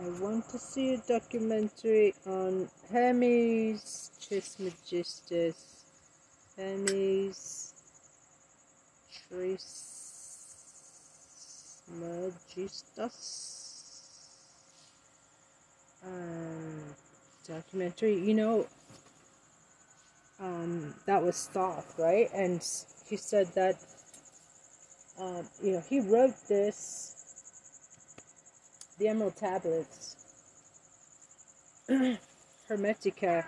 I want to see a documentary on Hermes Trismegistus. Hermes Trismegistus. Um, documentary. You know, um, that was Thoth, right? And he said that, um, you know, he wrote this the Emerald Tablets, Hermetica,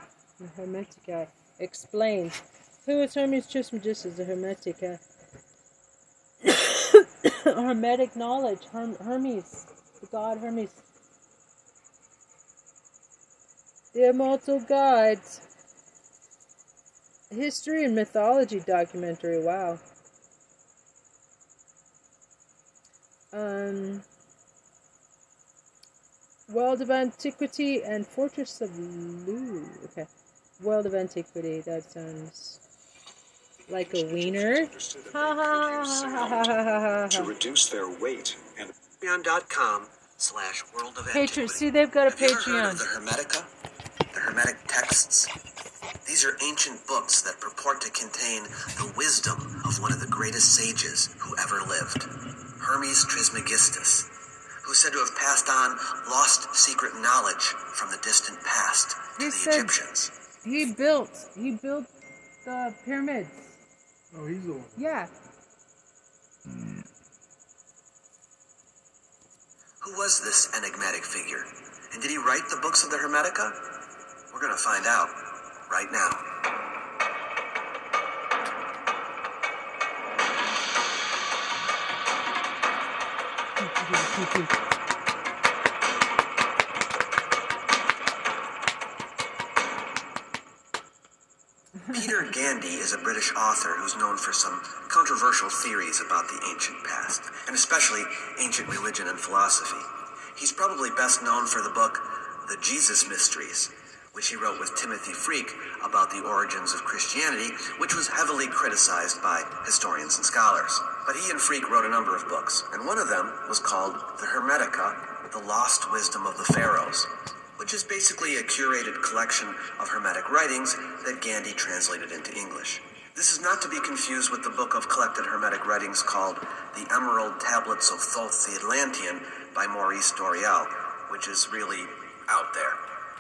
Hermetica explains. Who is Hermes Trismegistus, the Hermetica, Hermetic knowledge, Herm- Hermes, the god Hermes, the immortal gods, history and mythology documentary. Wow. Um, World of Antiquity and Fortress of Lu. Okay. World of Antiquity. That sounds like a wiener. Ha ha ha ha ha ha to reduce their weight and Patreon.com slash world of Patreon. antiquity. See, they've got a Have you of the Hermetica? The Hermetic texts? These are ancient books that purport to contain the wisdom of one of the greatest sages who ever lived, Hermes Trismegistus, who's said to have passed on lost secret knowledge from the distant past to He the said- Egyptians. He built. He built the pyramids. Oh, he's the one. Yeah. Who was this enigmatic figure? And did he write the books of the Hermetica? We're going to find out right now. Peter Gandy is a British author who's known for some controversial theories about the ancient past, and especially ancient religion and philosophy. He's probably best known for the book The Jesus Mysteries, which he wrote with Timothy Freke about the origins of Christianity, which was heavily criticized by historians and scholars. But he and Freke wrote a number of books, and one of them was called The Hermetica, The Lost Wisdom of the Pharaohs, which is basically a curated collection of Hermetic writings that Gandy translated into English. This is not to be confused with the book of collected Hermetic writings called The Emerald Tablets of Thoth the Atlantean by Maurice Doreal, which is really out there.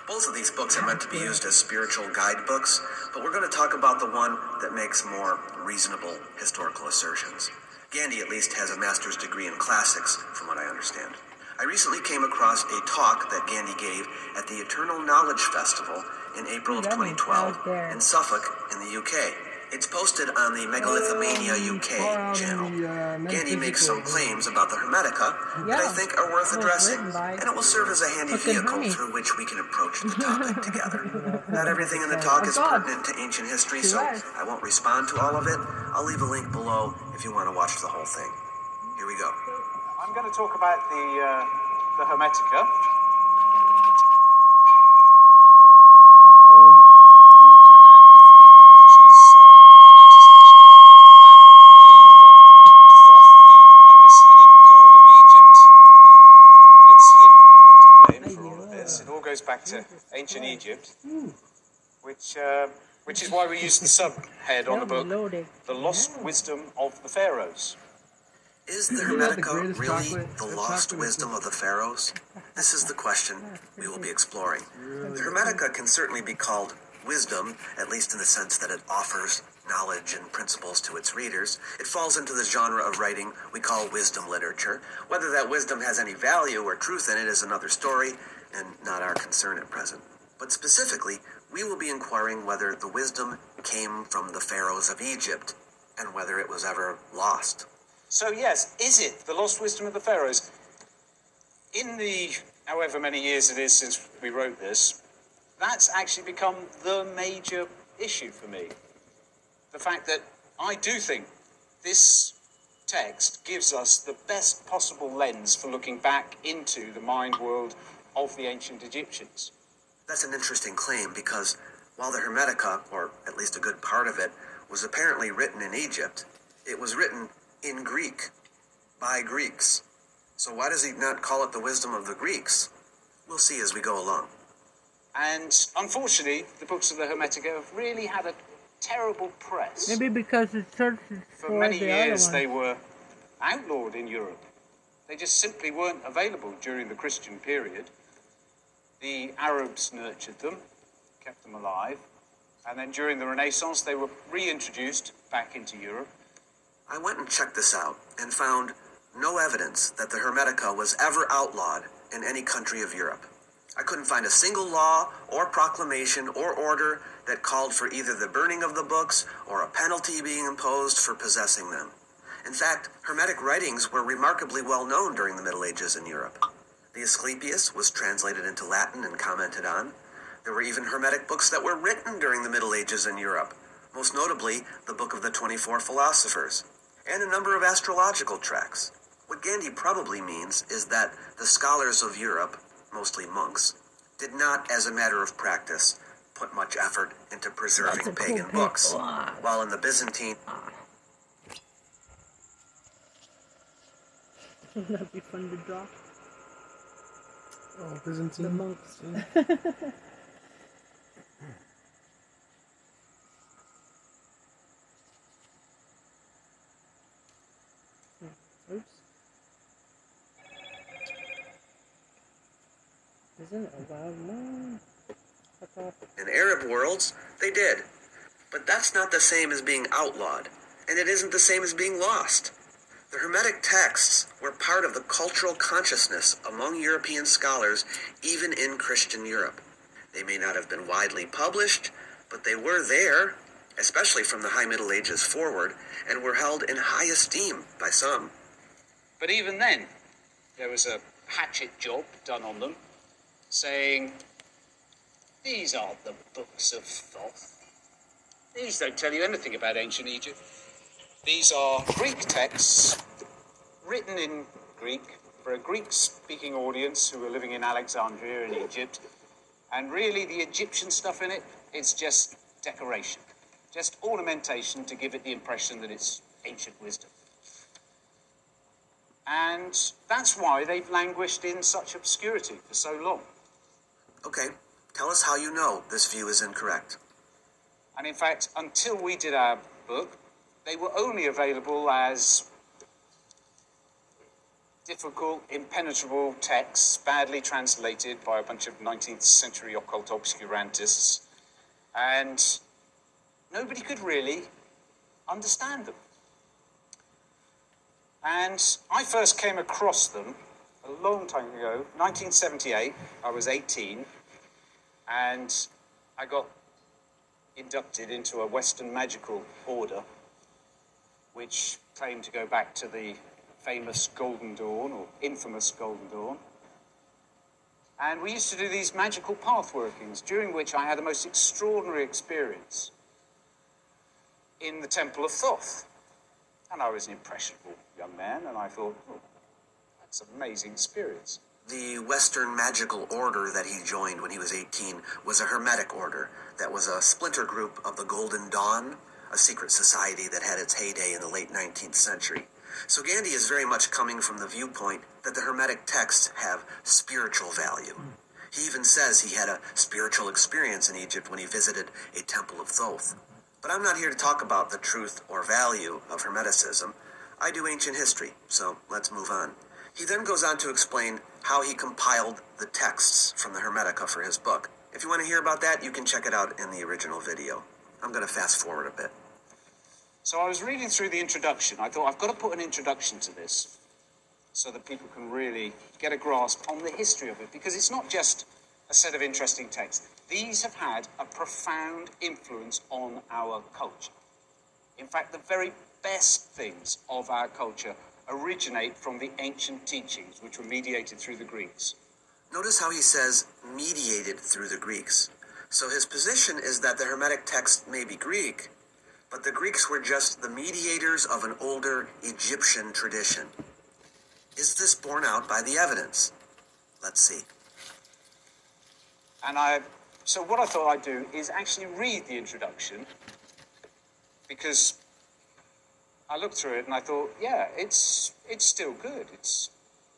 Both of these books are meant to be used as spiritual guidebooks, but we're going to talk about the one that makes more reasonable historical assertions. Gandy, at least, has a master's degree in classics, from what I understand. I recently came across a talk that Gandy gave at the Eternal Knowledge Festival in April of 2012 in Suffolk, in the UK. It's posted on the Megalithomania UK channel. the, uh, Gandy makes some claims about the Hermetica that I think are worth addressing, and it will serve as a handy fucking vehicle Hermes. through which we can approach the topic together. Not everything in the talk is pertinent to ancient history, so I won't respond to all of it. I'll leave a link below if you want to watch the whole thing. Here we go. I'm going to talk about the uh, the Hermetica. which is, um, I noticed actually on the banner up here, you've got Thoth, the ibis-headed god of Egypt. It's him you've got to blame for all of this. It all goes back to ancient Egypt, which uh, which is why we use the subhead on the book, "The Lost Wisdom of the Pharaohs." Is the Isn't that the Hermetica really the lost wisdom of the pharaohs? This is the question we will be exploring. The Hermetica can certainly be called wisdom, at least in the sense that it offers knowledge and principles to its readers. It falls into the genre of writing we call wisdom literature. Whether that wisdom has any value or truth in it is another story, and not our concern at present. But specifically, we will be inquiring whether the wisdom came from the pharaohs of Egypt, and whether it was ever lost. So yes, is it the lost wisdom of the pharaohs? In the however many years it is since we wrote this, that's actually become the major issue for me. The fact that I do think this text gives us the best possible lens for looking back into the mind world of the ancient Egyptians. That's an interesting claim because while the Hermetica, or at least a good part of it, was apparently written in Egypt, it was written in Greek by Greeks. So why does he not call it the wisdom of the Greeks? We'll see as we go along. And unfortunately, the books of the Hermetica have really had a terrible press. Maybe because the churches, For for many the years, they were outlawed in Europe. They just simply weren't available during the Christian period. The Arabs nurtured them, kept them alive, and then during the Renaissance, they were reintroduced back into Europe. I went and checked this out and found no evidence that the Hermetica was ever outlawed in any country of Europe. I couldn't find a single law or proclamation or order that called for either the burning of the books or a penalty being imposed for possessing them. In fact, Hermetic writings were remarkably well known during the Middle Ages in Europe. The Asclepius was translated into Latin and commented on. There were even Hermetic books that were written during the Middle Ages in Europe, most notably the Book of the 24 Philosophers, and a number of astrological tracts. What Gandy probably means is that the scholars of Europe, mostly monks, did not, as a matter of practice, put much effort into preserving That's a cool pagan books, Wow. while in the Byzantine ah. Wouldn't be fun to draw? Oh, Byzantine. The monks. Hmm. Oops. Isn't it a wild moon? In Arab worlds, they did. But that's not the same as being outlawed, and it isn't the same as being lost. The Hermetic texts were part of the cultural consciousness among European scholars, even in Christian Europe. They may not have been widely published, but they were there, especially from the High Middle Ages forward, and were held in high esteem by some. But even then, there was a hatchet job done on them, saying, These aren't the books of Thoth. These don't tell you anything about ancient Egypt. These are Greek texts written in Greek for a Greek speaking audience who were living in Alexandria in Egypt. And really, the Egyptian stuff in it, it's just decoration, just ornamentation to give it the impression that it's ancient wisdom. And that's why they've languished in such obscurity for so long. Okay, tell us how you know this view is incorrect. And in fact, until we did our book, they were only available as difficult, impenetrable texts, badly translated by a bunch of 19th century occult obscurantists. And nobody could really understand them. And I first came across them a long time ago, 1978. I was 18, and I got inducted into a Western magical order, which claimed to go back to the famous Golden Dawn or infamous Golden Dawn. And we used to do these magical path workings, during which I had a most extraordinary experience in the Temple of Thoth. And I was an impressionable young man, and I thought, oh, that's an amazing experience. The Western Magical Order that he joined when he was 18 was a Hermetic order that was a splinter group of the Golden Dawn, a secret society that had its heyday in the late 19th century. So Gandy is very much coming from the viewpoint that the Hermetic texts have spiritual value. He even says he had a spiritual experience in Egypt when he visited a temple of Thoth. But I'm not here to talk about the truth or value of Hermeticism. I do ancient history, so let's move on. He then goes on to explain how he compiled the texts from the Hermetica for his book. If you want to hear about that, you can check it out in the original video. I'm going to fast forward a bit. So I was reading through the introduction. I thought I've got to put an introduction to this so that people can really get a grasp on the history of it because it's not just a set of interesting texts. These have had a profound influence on our culture. In fact, the very best things of our culture originate from the ancient teachings which were mediated through the Greeks. Notice how he says mediated through the Greeks. So his position is that the Hermetic text may be Greek, but the Greeks were just the mediators of an older Egyptian tradition. Is this borne out by the evidence? Let's see. And I, so what I thought I'd do is actually read the introduction because I looked through it and I thought, yeah, it's it's still good. It's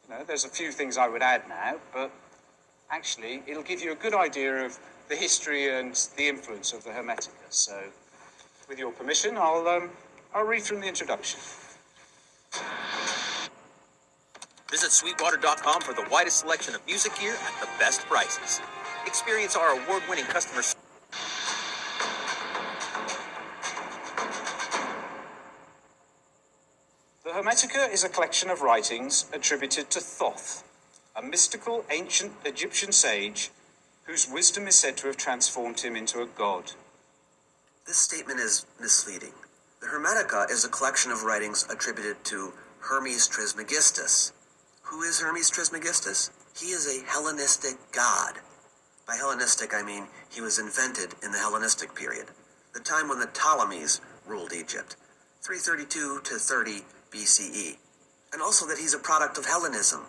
you know, there's a few things I would add now, but Actually, it'll give you a good idea of the history and the influence of the Hermetica. So, with your permission, I'll um, I'll read from the introduction. Visit sweetwater.com for the widest selection of music gear at the best prices. Experience our award winning customer service. The Hermetica is a collection of writings attributed to Thoth, a mystical ancient Egyptian sage whose wisdom is said to have transformed him into a god. This statement is misleading. The Hermetica is a collection of writings attributed to Hermes Trismegistus. Who is Hermes Trismegistus? He is a Hellenistic god. By Hellenistic, I mean he was invented in the Hellenistic period, the time when the Ptolemies ruled Egypt, 332 to 30 BCE. And also that he's a product of Hellenism,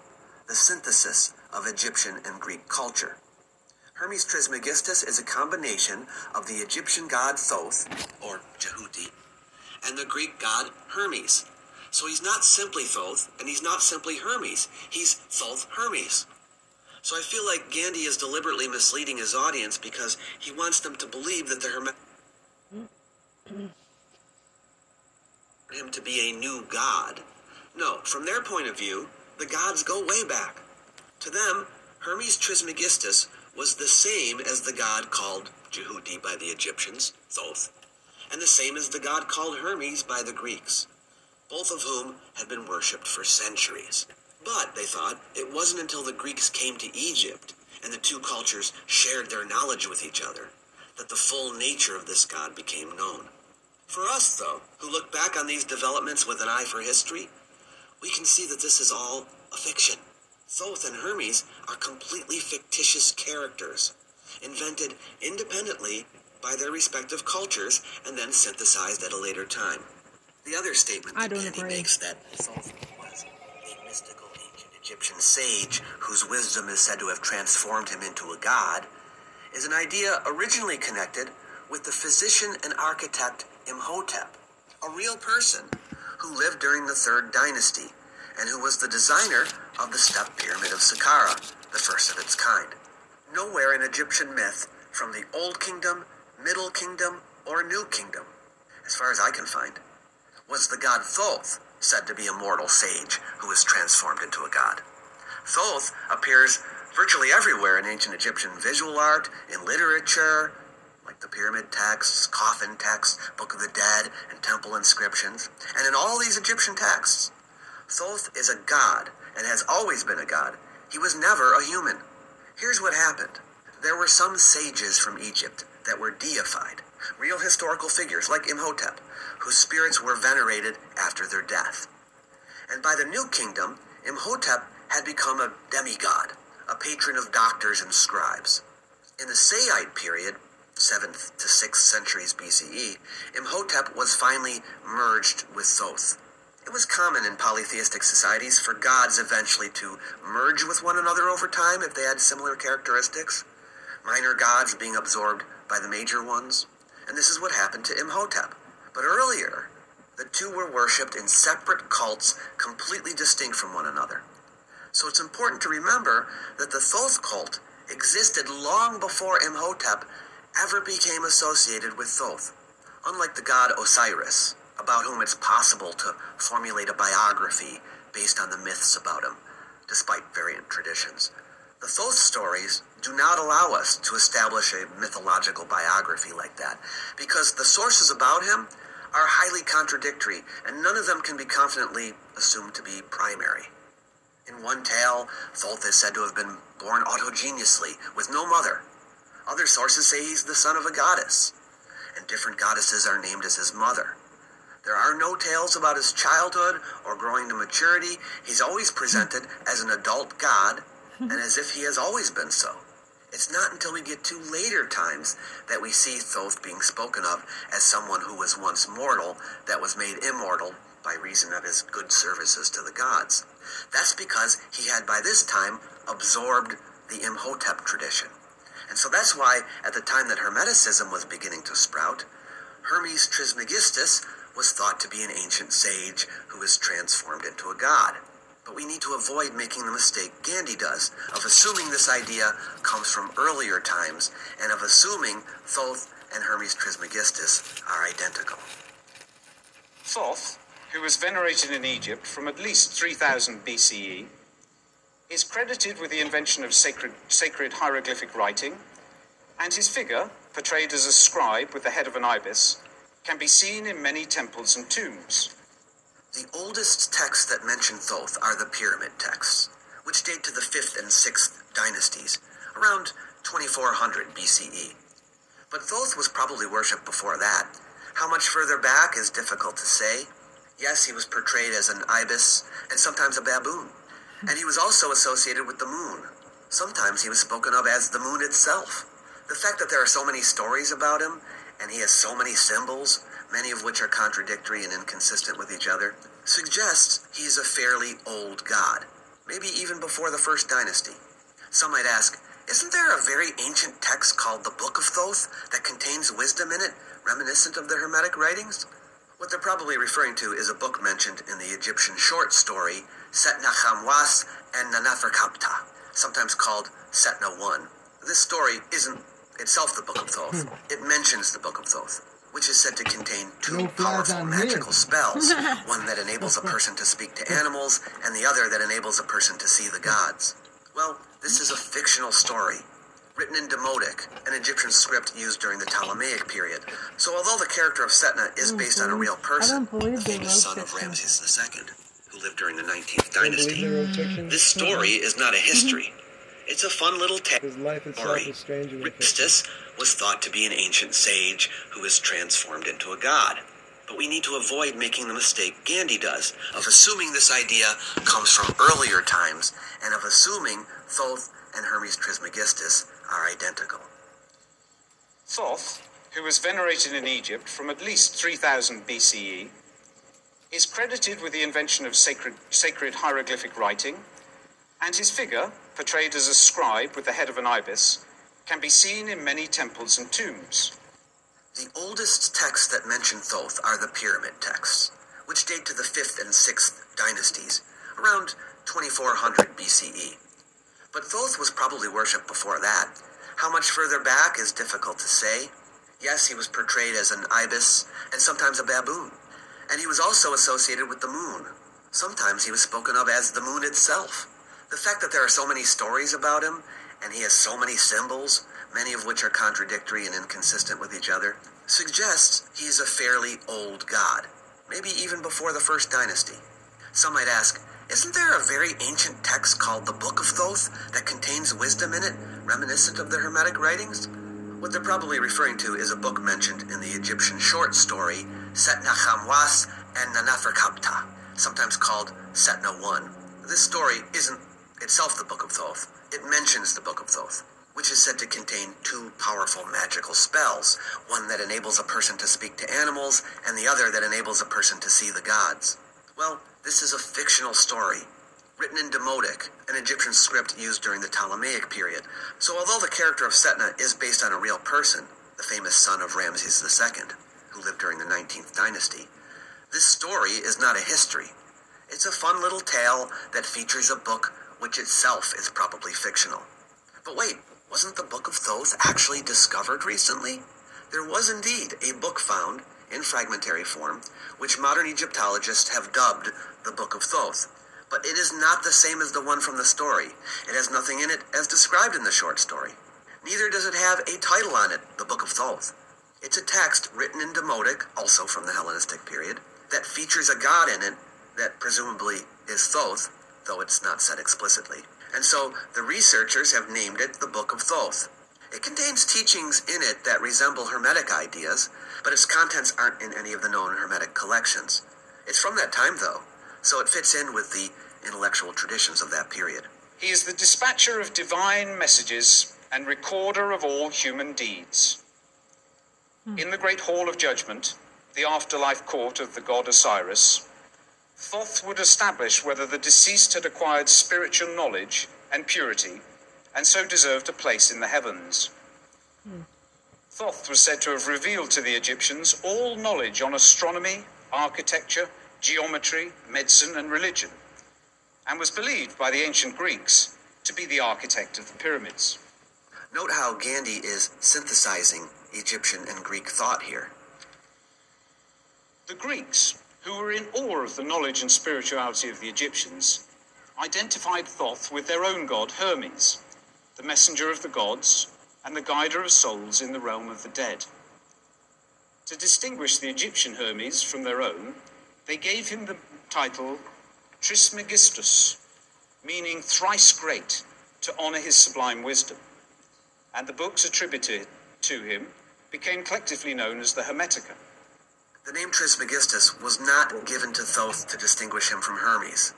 the synthesis of Egyptian and Greek culture. Hermes Trismegistus is a combination of the Egyptian god Thoth, or Jehuti, and the Greek god Hermes. So he's not simply Thoth, and he's not simply Hermes. He's Thoth Hermes. So I feel like Gandy is deliberately misleading his audience because he wants them to believe that the Hermes him to be a new god. No, from their point of view, the gods go way back. To them, Hermes Trismegistus was the same as the god called Jehuti by the Egyptians, Thoth, and the same as the god called Hermes by the Greeks, both of whom had been worshipped for centuries. But, they thought, it wasn't until the Greeks came to Egypt and the two cultures shared their knowledge with each other that the full nature of this god became known. For us, though, who look back on these developments with an eye for history, we can see that this is all a fiction. Thoth and Hermes are completely fictitious characters, invented independently by their respective cultures and then synthesized at a later time. The other statement I that agree. makes that Thoth was a mystical ancient Egyptian sage whose wisdom is said to have transformed him into a god is an idea originally connected with the physician and architect Imhotep, a real person who lived during the third dynasty and who was the designer of the step pyramid of Saqqara, the first of its kind. Nowhere in Egyptian myth, from the Old Kingdom, Middle Kingdom, or New Kingdom, as far as I can find, was the god Thoth said to be a mortal sage who was transformed into a god. Thoth appears virtually everywhere in ancient Egyptian visual art, in literature, like the pyramid texts, coffin texts, Book of the Dead, and temple inscriptions. And in all these Egyptian texts, Thoth is a god and has always been a god. He was never a human. Here's what happened. There were some sages from Egypt that were deified, real historical figures like Imhotep, whose spirits were venerated after their death. And by the New Kingdom, Imhotep had become a demigod, a patron of doctors and scribes. In the Saite period, 7th to 6th centuries BCE, Imhotep was finally merged with Thoth. It was common in polytheistic societies for gods eventually to merge with one another over time if they had similar characteristics, minor gods being absorbed by the major ones. And this is what happened to Imhotep. But earlier, the two were worshipped in separate cults completely distinct from one another. So it's important to remember that the Thoth cult existed long before Imhotep ever became associated with Thoth. Unlike the god Osiris, about whom it's possible to formulate a biography based on the myths about him, despite variant traditions. The Thoth stories do not allow us to establish a mythological biography like that, because the sources about him are highly contradictory, and none of them can be confidently assumed to be primary. In one tale, Thoth is said to have been born autogenously, with no mother. Other sources say he's the son of a goddess, and different goddesses are named as his mother. There are no tales about his childhood or growing to maturity. He's always presented as an adult god, and as if he has always been so. It's not until we get to later times that we see Thoth being spoken of as someone who was once mortal that was made immortal by reason of his good services to the gods. That's because he had by this time absorbed the Imhotep tradition. And so that's why, at the time that Hermeticism was beginning to sprout, Hermes Trismegistus was thought to be an ancient sage who was transformed into a god. But we need to avoid making the mistake Gandy does of assuming this idea comes from earlier times and of assuming Thoth and Hermes Trismegistus are identical. Thoth, who was venerated in Egypt from at least 3000 BCE, is credited with the invention of sacred, sacred hieroglyphic writing, and his figure, portrayed as a scribe with the head of an ibis, can be seen in many temples and tombs. The oldest texts that mention Thoth are the pyramid texts, which date to the 5th and 6th dynasties, around 2400 BCE. But Thoth was probably worshipped before that. How much further back is difficult to say. Yes, he was portrayed as an ibis and sometimes a baboon. And he was also associated with the moon. Sometimes he was spoken of as the moon itself. The fact that there are so many stories about him, and he has so many symbols, many of which are contradictory and inconsistent with each other, suggests he's a fairly old god, maybe even before the first dynasty. Some might ask, isn't there a very ancient text called the Book of Thoth that contains wisdom in it, reminiscent of the Hermetic writings? What they're probably referring to is a book mentioned in the Egyptian short story Setna Khamwas and Nanaferkapta, sometimes called Setna I. This story isn't itself the Book of Thoth. It mentions the Book of Thoth, which is said to contain two No powerful magical him. spells, one that enables a person to speak to animals, and the other that enables a person to see the gods. Well, this is a fictional story, written in Demotic, an Egyptian script used during the Ptolemaic period. So although the character of Setna is based on a real person, don't the they famous son of. Ramses II, who lived during the 19th dynasty, they wrote fiction. this story is not a history. It's a fun little tale. His life itself Story. is stranger than. Ristus was thought to be an ancient sage who is transformed into a god. But we need to avoid making the mistake Gandy does of assuming this idea comes from earlier times and of assuming Thoth and Hermes Trismegistus are identical. Thoth, who was venerated in Egypt from at least 3000 BCE, is credited with the invention of sacred, sacred hieroglyphic writing, and his figure, portrayed as a scribe with the head of an ibis, can be seen in many temples and tombs. The oldest texts that mention Thoth are the pyramid texts, which date to the 5th and 6th dynasties, around 2400 BCE. But Thoth was probably worshipped before that. How much further back is difficult to say. Yes, he was portrayed as an ibis and sometimes a baboon. And he was also associated with the moon. Sometimes he was spoken of as the moon itself. The fact that there are so many stories about him, and he has so many symbols, many of which are contradictory and inconsistent with each other, suggests he is a fairly old god, maybe even before the first dynasty. Some might ask, isn't there a very ancient text called the Book of Thoth that contains wisdom in it, reminiscent of the Hermetic writings? What they're probably referring to is a book mentioned in the Egyptian short story Setna Khamwas and Nanaferkapta, sometimes called Setna I. This story isn't itself the Book of Thoth. It mentions the Book of Thoth, which is said to contain two powerful magical spells, one that enables a person to speak to animals, and the other that enables a person to see the gods. Well, this is a fictional story, written in Demotic, an Egyptian script used during the Ptolemaic period. So although the character of Setna is based on a real person, the famous son of Ramses II, who lived during the 19th dynasty, this story is not a history. It's a fun little tale that features a book which itself is probably fictional. But wait, wasn't the Book of Thoth actually discovered recently? There was indeed a book found, in fragmentary form, which modern Egyptologists have dubbed the Book of Thoth. But it is not the same as the one from the story. It has nothing in it as described in the short story. Neither does it have a title on it, the Book of Thoth. It's a text written in Demotic, also from the Hellenistic period, that features a god in it that presumably is Thoth, though it's not said explicitly. And so the researchers have named it the Book of Thoth. It contains teachings in it that resemble Hermetic ideas, but its contents aren't in any of the known Hermetic collections. It's from that time, though, so it fits in with the intellectual traditions of that period. He is the dispatcher of divine messages and recorder of all human deeds. Hmm. In the great hall of judgment, the afterlife court of the god Osiris, Thoth would establish whether the deceased had acquired spiritual knowledge and purity, and so deserved a place in the heavens. Thoth was said to have revealed to the Egyptians all knowledge on astronomy, architecture, geometry, medicine, and religion. and was believed by the ancient Greeks to be the architect of the pyramids. Note how Gandy is synthesizing Egyptian and Greek thought here. The Greeks, who were in awe of the knowledge and spirituality of the Egyptians, identified Thoth with their own god Hermes, the messenger of the gods and the guider of souls in the realm of the dead. To distinguish the Egyptian Hermes from their own, they gave him the title Trismegistus, meaning thrice great, to honor his sublime wisdom. And the books attributed to him became collectively known as the Hermetica. The name Trismegistus was not given to Thoth to distinguish him from Hermes.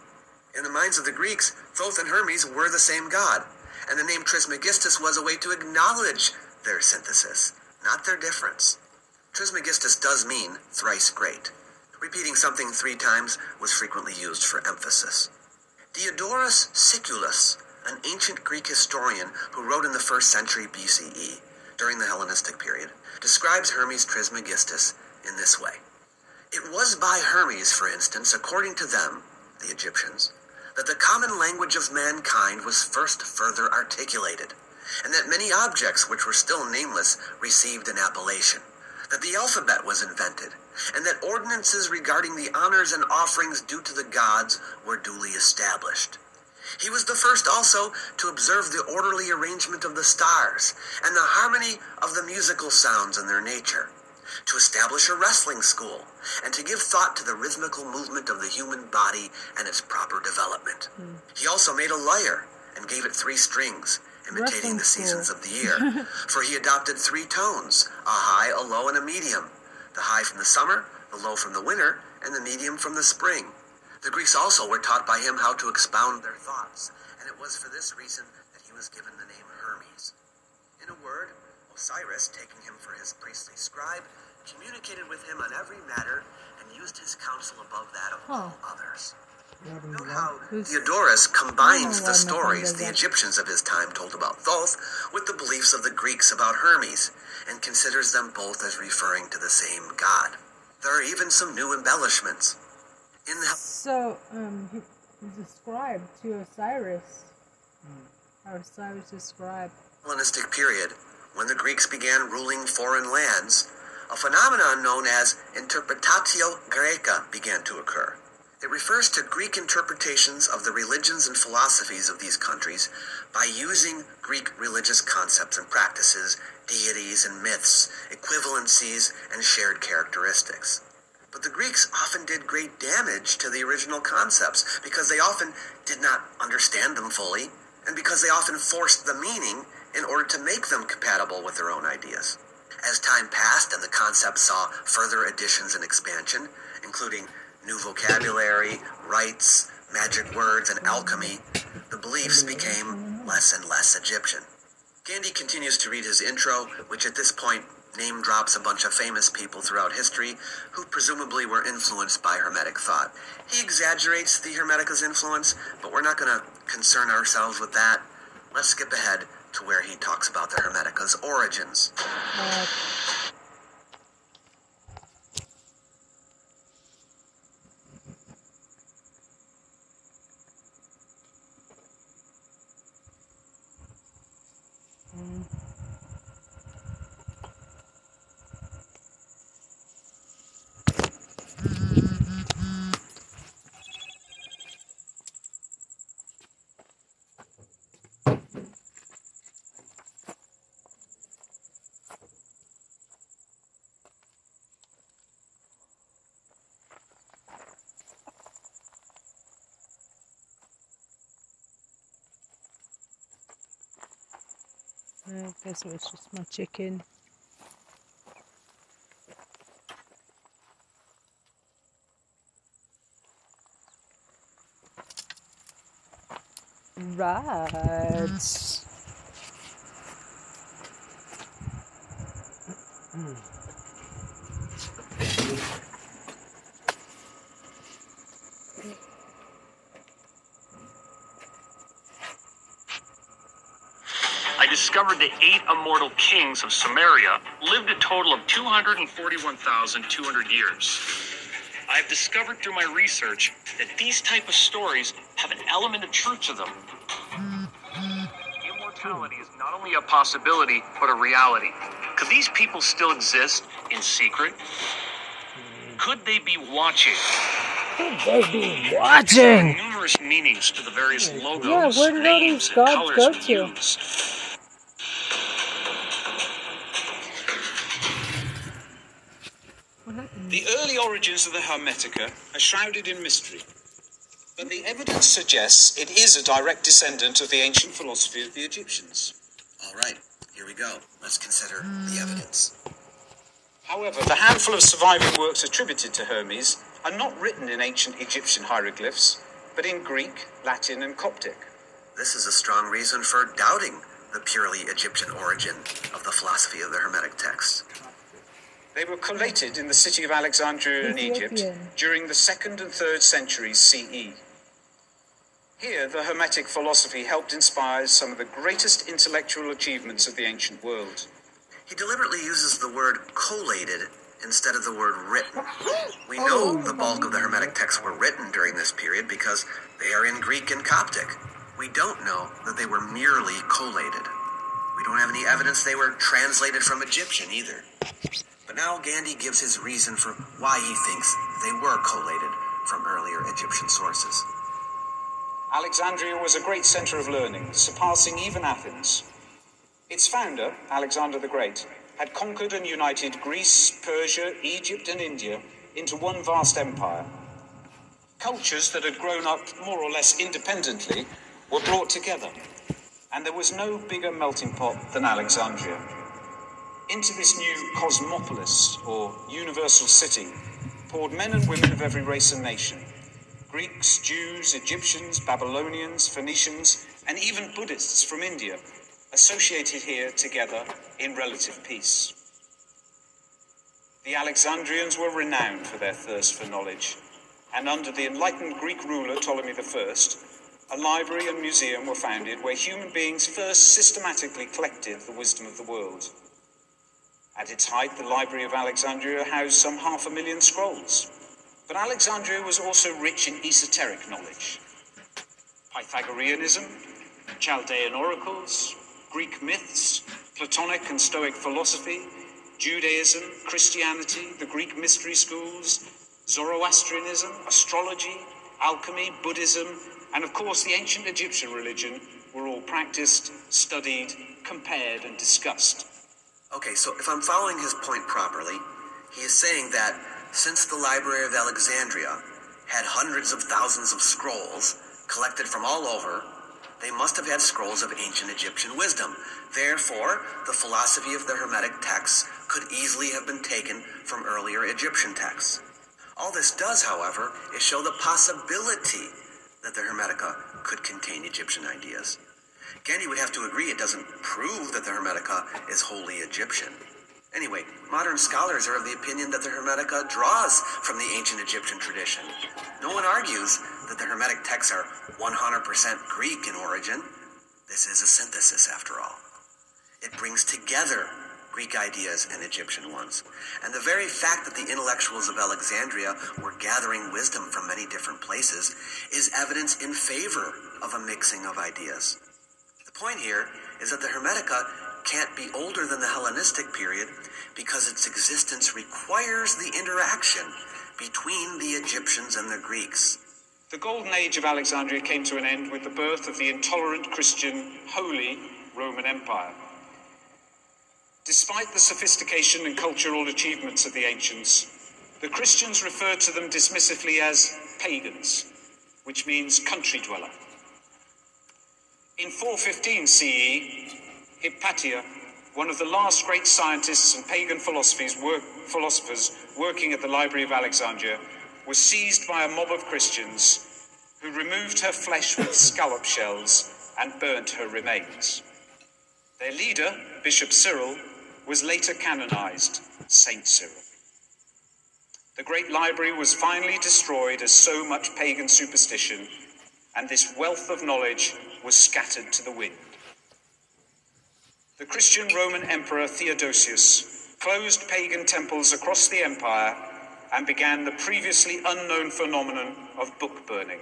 In the minds of the Greeks, Thoth and Hermes were the same god, and the name Trismegistus was a way to acknowledge their synthesis, not their difference. Trismegistus does mean thrice great. Repeating something three times was frequently used for emphasis. Diodorus Siculus, an ancient Greek historian who wrote in the first century BCE, during the Hellenistic period, describes Hermes Trismegistus in this way. It was by Hermes, for instance, according to them, the Egyptians, that the common language of mankind was first further articulated, and that many objects which were still nameless received an appellation, that the alphabet was invented, and that ordinances regarding the honors and offerings due to the gods were duly established. He was the first also to observe the orderly arrangement of the stars and the harmony of the musical sounds in their nature, to establish a wrestling school, and to give thought to the rhythmical movement of the human body and its proper development. Hmm. He also made a lyre and gave it three strings, imitating Wrestling the seasons school. of the year, for he adopted three tones a high, a low, and a medium the high from the summer, the low from the winter, and the medium from the spring. The Greeks also were taught by him how to expound their thoughts, and it was for this reason that he was given the name Hermes. In a word, Osiris, taking him for his priestly scribe, communicated with him on every matter and used his counsel above that of all others. Note how Who's- Diodorus combines I don't know why my the stories the. Egyptians of his time told about Thoth with the beliefs of the Greeks about Hermes and considers them both as referring to the same god. There are even some new embellishments. In the So, um, he, he's a scribe to Osiris. Or Osiris is scribe. Hellenistic period, when the Greeks began ruling foreign lands, a phenomenon known as interpretatio Graeca began to occur. It refers to Greek interpretations of the religions and philosophies of these countries by using Greek religious concepts and practices, deities and myths, equivalencies, and shared characteristics. But the Greeks often did great damage to the original concepts because they often did not understand them fully, and because they often forced the meaning in order to make them compatible with their own ideas. As time passed and the concept saw further additions and expansion, including new vocabulary, rites, magic words, and alchemy, the beliefs became less and less Egyptian. Gandy continues to read his intro, which at this point name drops a bunch of famous people throughout history who presumably were influenced by Hermetic thought. He exaggerates the Hermetica's influence, but we're not going to concern ourselves with that. Let's skip ahead to where he talks about the Hermetica's origins. Uh, I guess it's just my chicken. Right. I discovered the eight immortal kings of Samaria lived a total of 241,200 years. I've discovered through my research that these type of stories have an element of truth to them. Immortality is not only a possibility, but a reality. Could these people still exist in secret? Could they be watching? They be watching. Numerous meanings to the various logos, Yeah, where did all these gods go to? use. Origins of the Hermetica are shrouded in mystery. But the evidence suggests it is a direct descendant of the ancient philosophy of the Egyptians. All right, here we go. Let's consider the evidence. However, the handful of surviving works attributed to Hermes are not written in ancient Egyptian hieroglyphs, but in Greek, Latin, and Coptic. This is a strong reason for doubting the purely Egyptian origin of the philosophy of the Hermetic text. They were collated in the city of Alexandria in Egypt during the second and third centuries CE. Here, the Hermetic philosophy helped inspire some of the greatest intellectual achievements of the ancient world. He deliberately uses the word collated instead of the word written. We know oh. the bulk of the Hermetic texts were written during this period because they are in Greek and Coptic. We don't know that they were merely collated. We don't have any evidence they were translated from Egyptian either. But now Gandy gives his reason for why he thinks they were collated from earlier Egyptian sources. Alexandria was a great center of learning, surpassing even Athens. Its founder, Alexander the Great, had conquered and united Greece, Persia, Egypt, and India into one vast empire. Cultures that had grown up more or less independently were brought together, and there was no bigger melting pot than Alexandria. Into this new cosmopolis, or universal city, poured men and women of every race and nation. Greeks, Jews, Egyptians, Babylonians, Phoenicians, and even Buddhists from India, associated here together in relative peace. The Alexandrians were renowned for their thirst for knowledge, and under the enlightened Greek ruler Ptolemy I, a library and museum were founded where human beings first systematically collected the wisdom of the world. At its height, the Library of Alexandria housed some half a million scrolls. But Alexandria was also rich in esoteric knowledge. Pythagoreanism, Chaldean oracles, Greek myths, Platonic and Stoic philosophy, Judaism, Christianity, the Greek mystery schools, Zoroastrianism, astrology, alchemy, Buddhism, and of course the ancient Egyptian religion were all practiced, studied, compared, and discussed. Okay, so if I'm following his point properly, he is saying that since the Library of Alexandria had hundreds of thousands of scrolls collected from all over, they must have had scrolls of ancient Egyptian wisdom. Therefore, the philosophy of the Hermetic texts could easily have been taken from earlier Egyptian texts. All this does, however, is show the possibility that the Hermetica could contain Egyptian ideas. Gandy would have to agree it doesn't prove that the Hermetica is wholly Egyptian. Anyway, modern scholars are of the opinion that the Hermetica draws from the ancient Egyptian tradition. No one argues that the Hermetic texts are 100% Greek in origin. This is a synthesis, after all. It brings together Greek ideas and Egyptian ones. And the very fact that the intellectuals of Alexandria were gathering wisdom from many different places is evidence in favor of a mixing of ideas. Point here is that the Hermetica can't be older than the Hellenistic period because its existence requires the interaction between the Egyptians and the Greeks. The golden age of Alexandria came to an end with the birth of the intolerant Christian Holy Roman Empire. Despite the sophistication and cultural achievements of the ancients, the Christians referred to them dismissively as pagans, which means country dweller. In 415 CE, Hypatia, one of the last great scientists and pagan work, philosophers working at the Library of Alexandria, was seized by a mob of Christians who removed her flesh with scallop shells and burnt her remains. Their leader, Bishop Cyril, was later canonized Saint Cyril. The great library was finally destroyed as so much pagan superstition, and this wealth of knowledge was scattered to the wind. The Christian Roman Emperor Theodosius closed pagan temples across the empire and began the previously unknown phenomenon of book burning.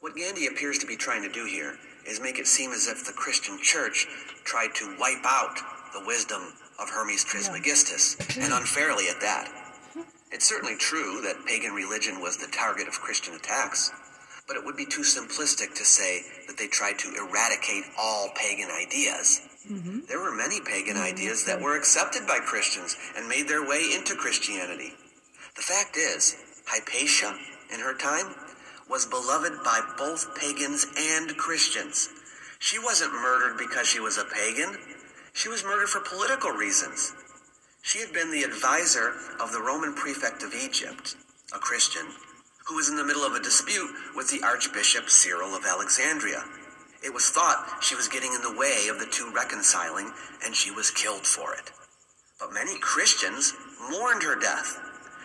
What Gandy appears to be trying to do here is make it seem as if the Christian church tried to wipe out the wisdom of Hermes Trismegistus, and unfairly at that. It's certainly true that pagan religion was the target of Christian attacks, but it would be too simplistic to say that they tried to eradicate all pagan ideas. Mm-hmm. There were many pagan mm-hmm. ideas that were accepted by Christians and made their way into Christianity. The fact is, Hypatia, in her time, was beloved by both pagans and Christians. She wasn't murdered because she was a pagan. She was murdered for political reasons. She had been the advisor of the Roman prefect of Egypt, a Christian, who was in the middle of a dispute with the Archbishop Cyril of Alexandria. It was thought she was getting in the way of the two reconciling, and she was killed for it. But many Christians mourned her death,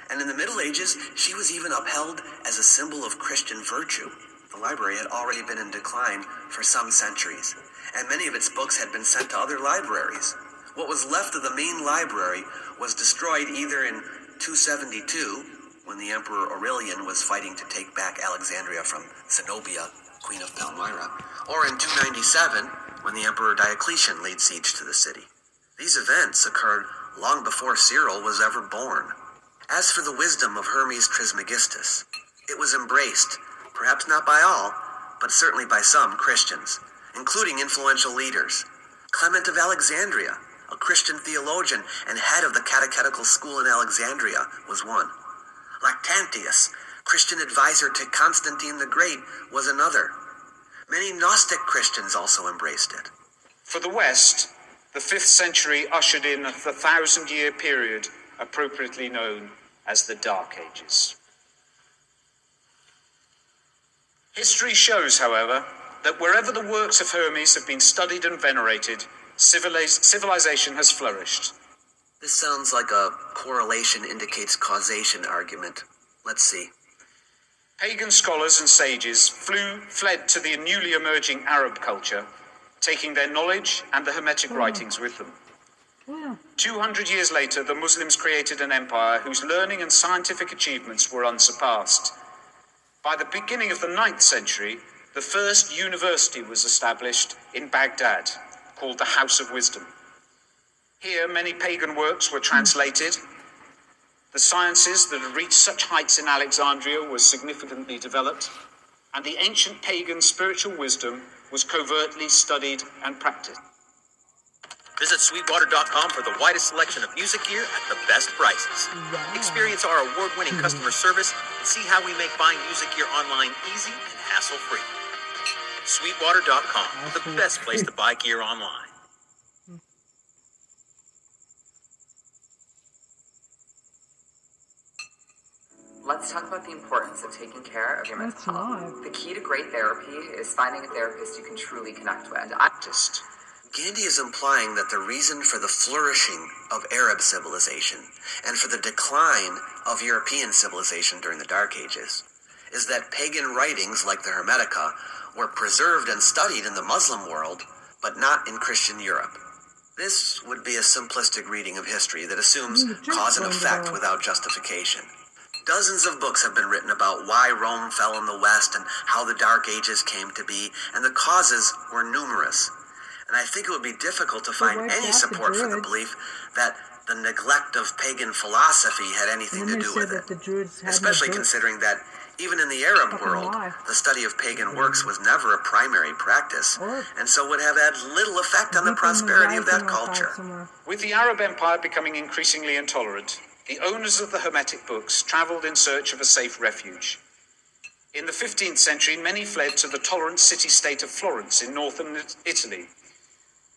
and in the Middle Ages, she was even upheld as a symbol of Christian virtue. The library had already been in decline for some centuries, and many of its books had been sent to other libraries. What was left of the main library was destroyed either in 272, when the Emperor Aurelian was fighting to take back Alexandria from Zenobia, Queen of Palmyra, or in 297, when the Emperor Diocletian laid siege to the city. These events occurred long before Cyril was ever born. As for the wisdom of Hermes Trismegistus, it was embraced, perhaps not by all, but certainly by some Christians, including influential leaders. Clement of Alexandria, a Christian theologian and head of the catechetical school in Alexandria, was one. Lactantius, Christian advisor to Constantine the Great, was another. Many Gnostic Christians also embraced it. For the West, the 5th century ushered in the thousand year period appropriately known as the Dark Ages. History shows, however, that wherever the works of Hermes have been studied and venerated, civiliz- civilization has flourished. This sounds like a correlation indicates causation argument. Let's see. Pagan scholars and sages flew, fled to the newly emerging Arab culture, taking their knowledge and the Hermetic hmm. writings with them. Hmm. Wow. 200 years later, the Muslims created an empire whose learning and scientific achievements were unsurpassed. By the beginning of the 9th century, the first university was established in Baghdad, called the House of Wisdom. Here, many pagan works were translated. The sciences that had reached such heights in Alexandria were significantly developed, and the ancient pagan spiritual wisdom was covertly studied and practiced. Visit Sweetwater.com for the widest selection of music gear at the best prices. Experience our award winning customer service and see how we make buying music gear online easy and hassle free. Sweetwater.com, the best place to buy gear online. Let's talk about the importance of taking care of your mental health. The key to great therapy is finding a therapist you can truly connect with. I just Gandy is implying that the reason for the flourishing of Arab civilization and for the decline of European civilization during the Dark Ages is that pagan writings like the Hermetica were preserved and studied in the Muslim world, but not in Christian Europe. This would be a simplistic reading of history that assumes the church cause and effect without justification. Dozens of books have been written about why Rome fell in the West and how the Dark Ages came to be, and the causes were numerous. And I think it would be difficult to find wiped any out the support for the belief that the neglect of pagan philosophy had anything to do with it. the Druids had Especially no considering that even in the Arab world, lie. the study of pagan works was never a primary practice, and so would have had little effect on the prosperity of that culture. With the Arab Empire becoming increasingly intolerant, the owners of the Hermetic books traveled in search of a safe refuge. In the 15th century, many fled to the tolerant city state of Florence in northern Italy,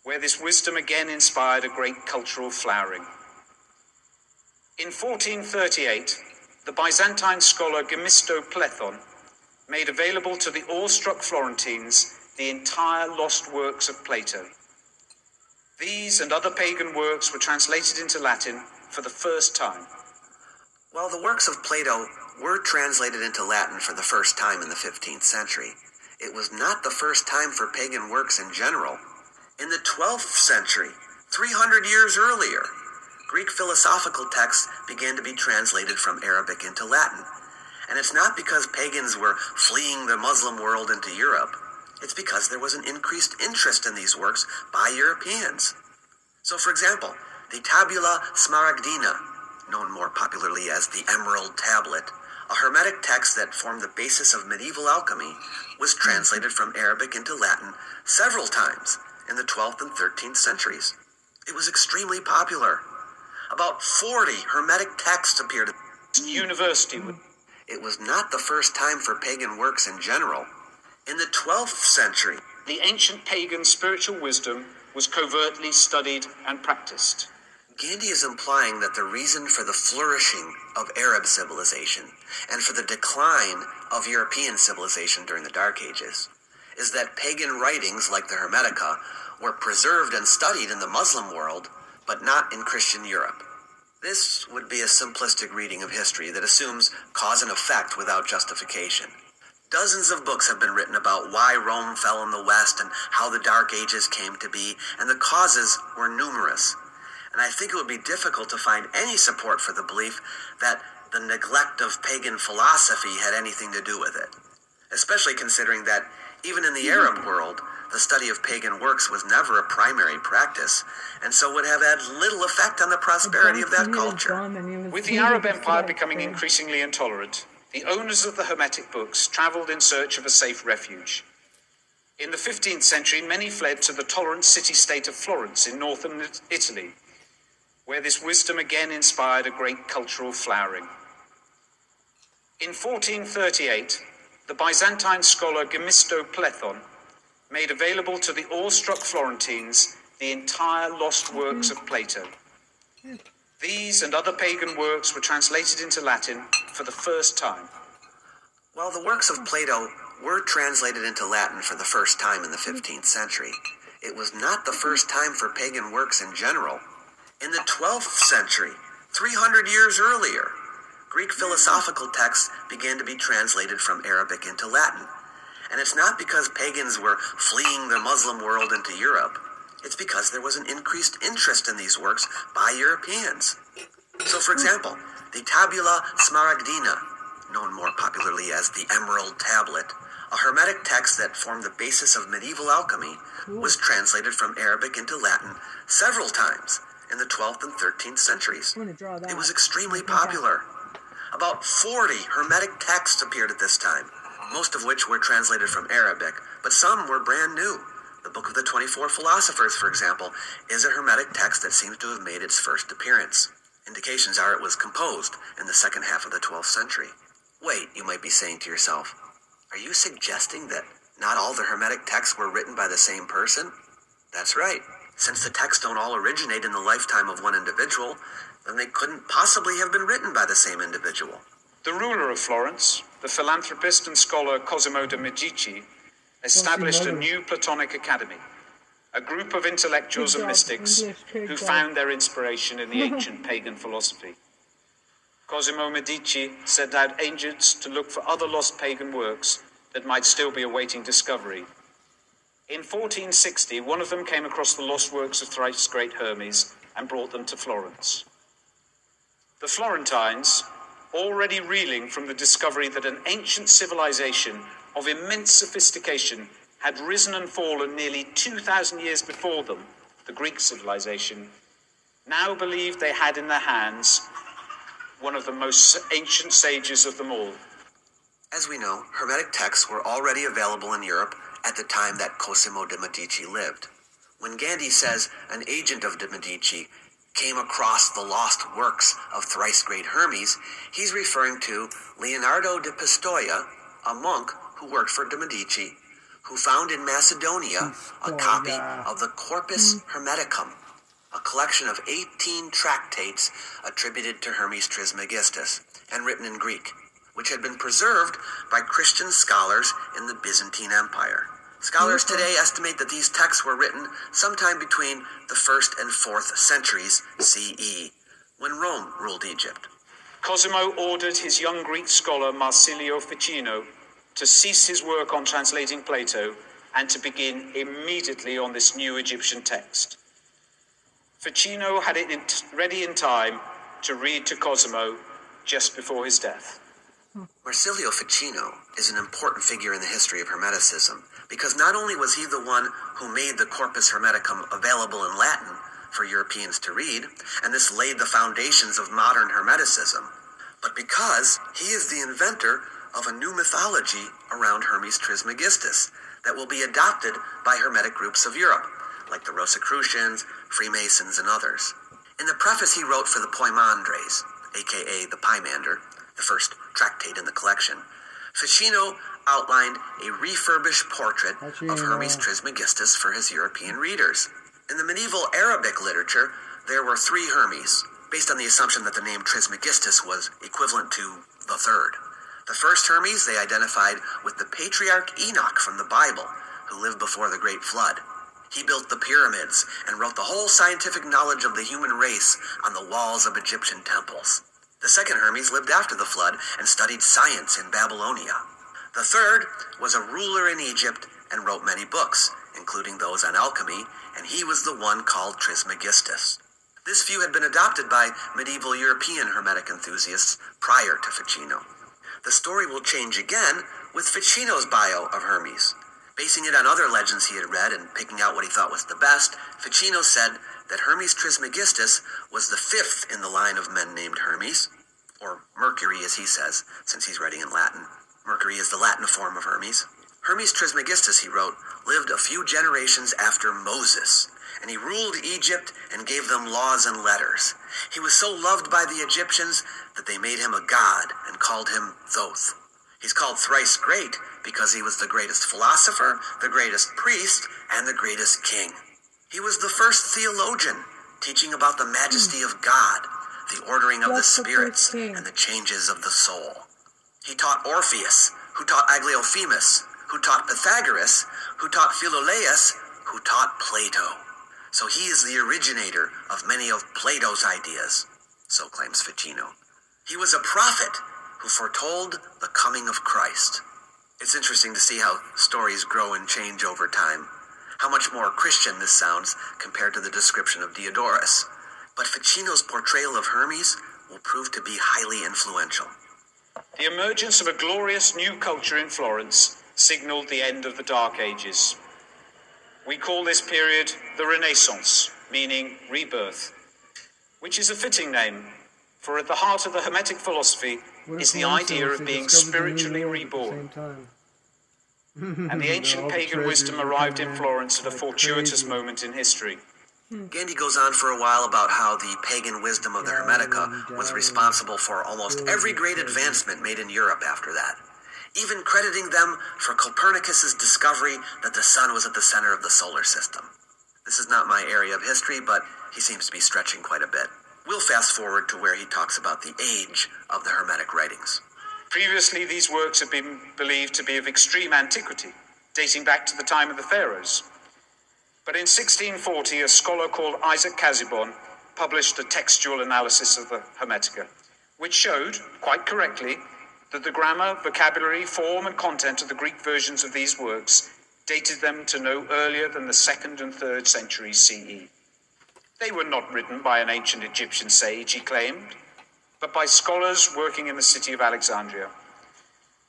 where this wisdom again inspired a great cultural flowering. In 1438, the Byzantine scholar Gemisto Plethon made available to the awestruck Florentines the entire lost works of Plato. These and other pagan works were translated into Latin for the first time. While the works of Plato were translated into Latin for the first time in the 15th century, it was not the first time for pagan works in general. In the 12th century, 300 years earlier, Greek philosophical texts began to be translated from Arabic into Latin. And it's not because pagans were fleeing the Muslim world into Europe. It's because there was an increased interest in these works by Europeans. So, for example, the Tabula Smaragdina, known more popularly as the Emerald Tablet, a Hermetic text that formed the basis of medieval alchemy, was translated from Arabic into Latin several times in the 12th and 13th centuries. It was extremely popular. About 40 Hermetic texts appeared. University It was not the first time for pagan works in general. In the 12th century, the ancient pagan spiritual wisdom was covertly studied and practiced. Gandy is implying that the reason for the flourishing of Arab civilization and for the decline of European civilization during the Dark Ages is that pagan writings like the Hermetica were preserved and studied in the Muslim world, but not in Christian Europe. This would be a simplistic reading of history that assumes cause and effect without justification. Dozens of books have been written about why Rome fell in the West and how the Dark Ages came to be, and the causes were numerous. And I think it would be difficult to find any support for the belief that the neglect of pagan philosophy had anything to do with it. Especially considering that even in the Arab world, the study of pagan works was never a primary practice, and so would have had little effect on the prosperity of that culture. With the Arab Empire becoming increasingly intolerant, the owners of the Hermetic books traveled in search of a safe refuge. In the 15th century, many fled to the tolerant city state of Florence in northern Italy, where this wisdom again inspired a great cultural flowering. In 1438, the Byzantine scholar Gemisto Plethon made available to the awestruck Florentines the entire lost works of Plato. These and other pagan works were translated into Latin for the first time. While the works of Plato were translated into Latin for the first time in the 15th century, it was not the first time for pagan works in general. In the 12th century, 300 years earlier, Greek philosophical texts began to be translated from Arabic into Latin. And it's not because pagans were fleeing the Muslim world into Europe. It's because there was an increased interest in these works by Europeans. So, for example, the Tabula Smaragdina, known more popularly as the Emerald Tablet, a Hermetic text that formed the basis of medieval alchemy, was translated from Arabic into Latin several times in the 12th and 13th centuries. I'm gonna draw that. It was extremely popular. About 40 Hermetic texts appeared at this time, most of which were translated from Arabic, but some were brand new. The Book of the 24 Philosophers, for example, is a Hermetic text that seems to have made its first appearance. Indications are it was composed in the second half of the 12th century. Wait, you might be saying to yourself, are you suggesting that not all the Hermetic texts were written by the same person? That's right. Since the texts don't all originate in the lifetime of one individual, then they couldn't possibly have been written by the same individual. The ruler of Florence, the philanthropist and scholar Cosimo de' Medici, established a new Platonic academy, a group of intellectuals and mystics who found their inspiration in the ancient pagan philosophy. Cosimo Medici sent out agents to look for other lost pagan works that might still be awaiting discovery. In 1460, one of them came across the lost works of thrice great Hermes and brought them to Florence. The Florentines, already reeling from the discovery that an ancient civilization of immense sophistication had risen and fallen nearly 2,000 years before them, the Greek civilization, now believed they had in their hands one of the most ancient sages of them all. As we know, Hermetic texts were already available in Europe at the time that Cosimo de' Medici lived. When Gandy says an agent of de' Medici came across the lost works of thrice great Hermes, he's referring to Leonardo de Pistoia, a monk who worked for de' Medici, who found in Macedonia a copy of the Corpus Hermeticum, a collection of 18 tractates attributed to Hermes Trismegistus and written in Greek, which had been preserved by Christian scholars in the Byzantine Empire. Scholars mm-hmm. today estimate that these texts were written sometime between the 1st and 4th centuries CE, when Rome ruled Egypt. Cosimo ordered his young Greek scholar Marsilio Ficino to cease his work on translating Plato and to begin immediately on this new Egyptian text. Ficino had it ready in time to read to Cosimo just before his death. Marsilio Ficino is an important figure in the history of Hermeticism because not only was he the one who made the Corpus Hermeticum available in Latin for Europeans to read, and this laid the foundations of modern Hermeticism, but because he is the inventor of a new mythology around Hermes Trismegistus that will be adopted by Hermetic groups of Europe, like the Rosicrucians, Freemasons, and others. In the preface he wrote for the Poimandres, aka the Pymander, the first tractate in the collection, Ficino outlined a refurbished portrait of Hermes Trismegistus for his European readers. In the medieval Arabic literature, there were three Hermes, based on the assumption that the name Trismegistus was equivalent to the third. The first Hermes they identified with the patriarch Enoch from the Bible, who lived before the Great Flood. He built the pyramids and wrote the whole scientific knowledge of the human race on the walls of Egyptian temples. The second Hermes lived after the flood and studied science in Babylonia. The third was a ruler in Egypt and wrote many books, including those on alchemy, and he was the one called Trismegistus. This view had been adopted by medieval European Hermetic enthusiasts prior to Ficino. The story will change again with Ficino's bio of Hermes. Basing it on other legends he had read and picking out what he thought was the best, Ficino said that Hermes Trismegistus was the fifth in the line of men named Hermes, or Mercury as he says, since he's writing in Latin. Mercury is the Latin form of Hermes. Hermes Trismegistus, he wrote, lived a few generations after Moses, and he ruled Egypt and gave them laws and letters. He was so loved by the Egyptians that they made him a god and called him Thoth. He's called thrice great because he was the greatest philosopher, the greatest priest, and the greatest king. He was the first theologian, teaching about the majesty of God, the ordering of the That's the spirits, and the changes of the soul. He taught Orpheus, who taught Aglaophemus, who taught Pythagoras, who taught Philolaus, who taught Plato. So he is the originator of many of Plato's ideas, so claims Ficino. He was a prophet who foretold the coming of Christ. It's interesting to see how stories grow and change over time. How much more Christian this sounds compared to the description of Diodorus. But Ficino's portrayal of Hermes will prove to be highly influential. The emergence of a glorious new culture in Florence signaled the end of the Dark Ages. We call this period the Renaissance, meaning rebirth, which is a fitting name, for at the heart of the Hermetic philosophy What is a the idea of being discovered the New spiritually World at the reborn. Same time. And the ancient All pagan wisdom arrived in in Florence at a fortuitous moment in history. Gandy goes on for a while about how the pagan wisdom of the Hermetica was responsible for almost every great advancement made in Europe after that, even crediting them for Copernicus's discovery that the sun was at the center of the solar system. This is not my area of history, but he seems to be stretching quite a bit. We'll fast forward to where he talks about the age of the Hermetic writings. Previously, these works have been believed to be of extreme antiquity, dating back to the time of the pharaohs. But in 1640, a scholar called Isaac Casaubon published a textual analysis of the Hermetica, which showed, quite correctly, that the grammar, vocabulary, form, and content of the Greek versions of these works dated them to no earlier than the second and third centuries CE. They were not written by an ancient Egyptian sage, he claimed, but by scholars working in the city of Alexandria.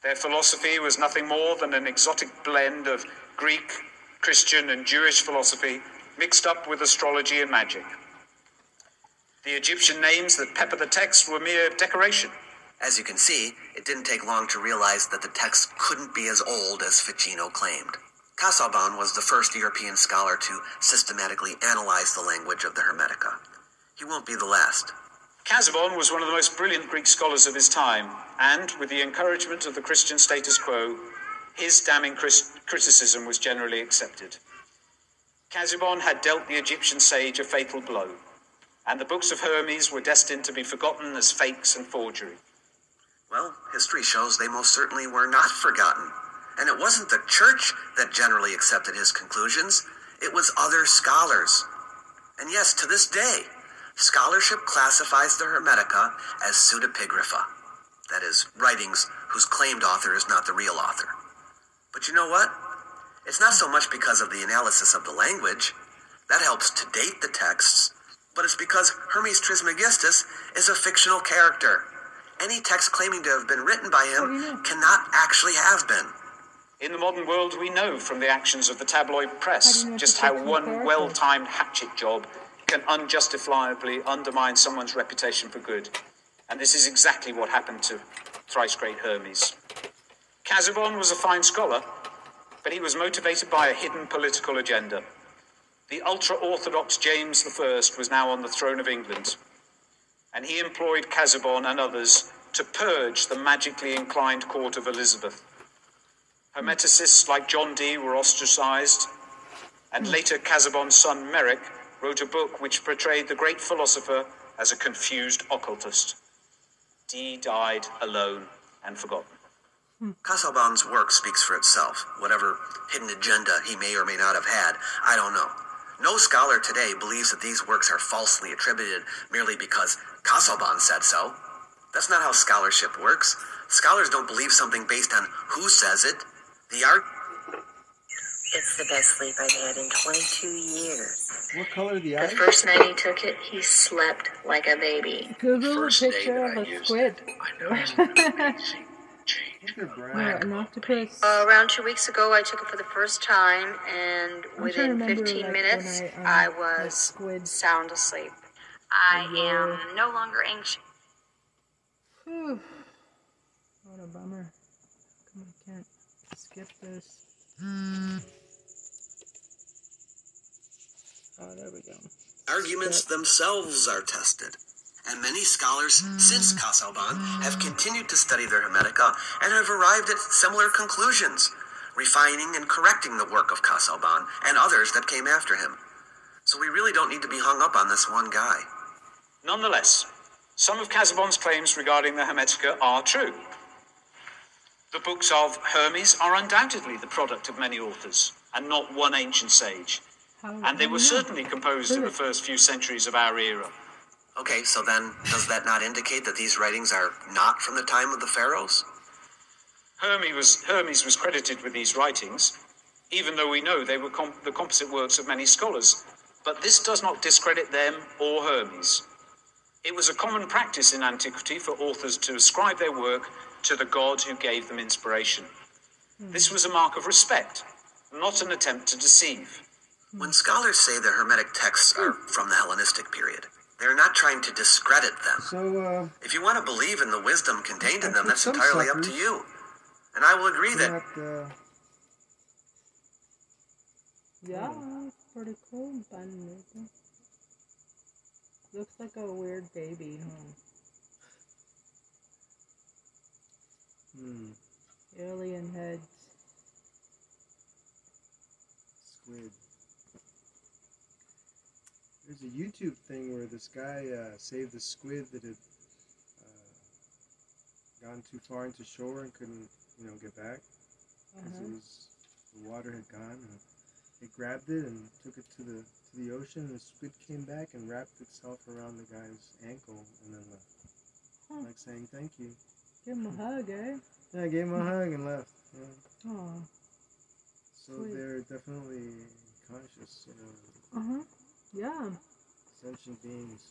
Their philosophy was nothing more than an exotic blend of Greek, Christian, and Jewish philosophy mixed up with astrology and magic. The Egyptian names that pepper the text were mere decoration. As you can see, it didn't take long to realize that the text couldn't be as old as Ficino claimed. Casaubon was the first European scholar to systematically analyze the language of the Hermetica. He won't be the last. Casaubon was one of the most brilliant Greek scholars of his time, and with the encouragement of the Christian status quo, his damning criticism was generally accepted. Casaubon had dealt the Egyptian sage a fatal blow, and the books of Hermes were destined to be forgotten as fakes and forgery. Well, history shows they most certainly were not forgotten. And it wasn't the church that generally accepted his conclusions, it was other scholars. And yes, to this day, scholarship classifies the Hermetica as pseudepigrapha. That is, writings whose claimed author is not the real author. But you know what? It's not so much because of the analysis of the language. That helps to date the texts, but it's because Hermes Trismegistus is a fictional character. Any text claiming to have been written by How do you him cannot actually have been. In the modern world, we know from the actions of the tabloid press How do you know it's just how one well timed hatchet job can unjustifiably undermine someone's reputation for good. And this is exactly what happened to thrice great Hermes. Casaubon was a fine scholar, but he was motivated by a hidden political agenda. The ultra orthodox James I was now on the throne of England, and he employed Casaubon and others to purge the magically inclined court of Elizabeth. Hermeticists like John Dee were ostracized, and later Casaubon's son Meric wrote a book which portrayed the great philosopher as a confused occultist. Dee died alone and forgotten. Casaubon's work speaks for itself. Whatever hidden agenda he may or may not have had, I don't know. No scholar today believes that these works are falsely attributed merely because Casaubon said so. That's not how scholarship works. Scholars don't believe something based on who says it. The art It's the best sleep I've had in 22 years. What color are the eyes? The first night he took it, he slept like a baby. Google First day picture that of I a used squid. I noticed an amazing change. They're Or brown. an octopus. Uh, around two weeks ago, I took it for the first time, and I'm within remember, 15 like, minutes, I, um, I was squid. sound asleep. I Yeah. am no longer anxious. Whew. What a bummer. Come on, can't skip this. Oh, there we go. arguments themselves are tested. And many scholars since hmm. Casaubon have hmm. continued to study their Hermetica and have arrived at similar conclusions, refining and correcting the work of Casaubon and others that came after him. So we really don't need to be hung up on this one guy. Nonetheless, some of Casaubon's claims regarding the Hermetica are true. The books of Hermes are undoubtedly the product of many authors, and not one ancient sage. How, And they were do you know? certainly composed in the first few centuries of our era. Okay, so then does that not indicate that these writings are not from the time of the pharaohs? Hermes was, Hermes was credited with these writings, even though we know they were com- the composite works of many scholars. But this does not discredit them or Hermes. It was a common practice in antiquity for authors to ascribe their work to the god who gave them inspiration. Hmm. This was a mark of respect, not an attempt to deceive. When scholars say the Hermetic texts are from the Hellenistic period, they're not trying to discredit them. So, uh, If you want to believe in the wisdom contained in them, that's some entirely up to you. And I will agree they're that uh, Yeah, it's pretty cool. bun. Looks like a weird baby, huh? hmm, Alien heads. squid. There's a YouTube thing where this guy uh, saved a squid that had uh, gone too far into shore and couldn't, you know, get back because Uh-huh. it was the water had gone. And it grabbed it and took it to the to the ocean. And the squid came back and wrapped itself around the guy's ankle and then left, Huh. like saying thank you. Give him a hug, eh? Yeah, I gave him a hug and left. Yeah. So Sweet. they're definitely conscious, you know, Uh huh. Yeah. sentient beings.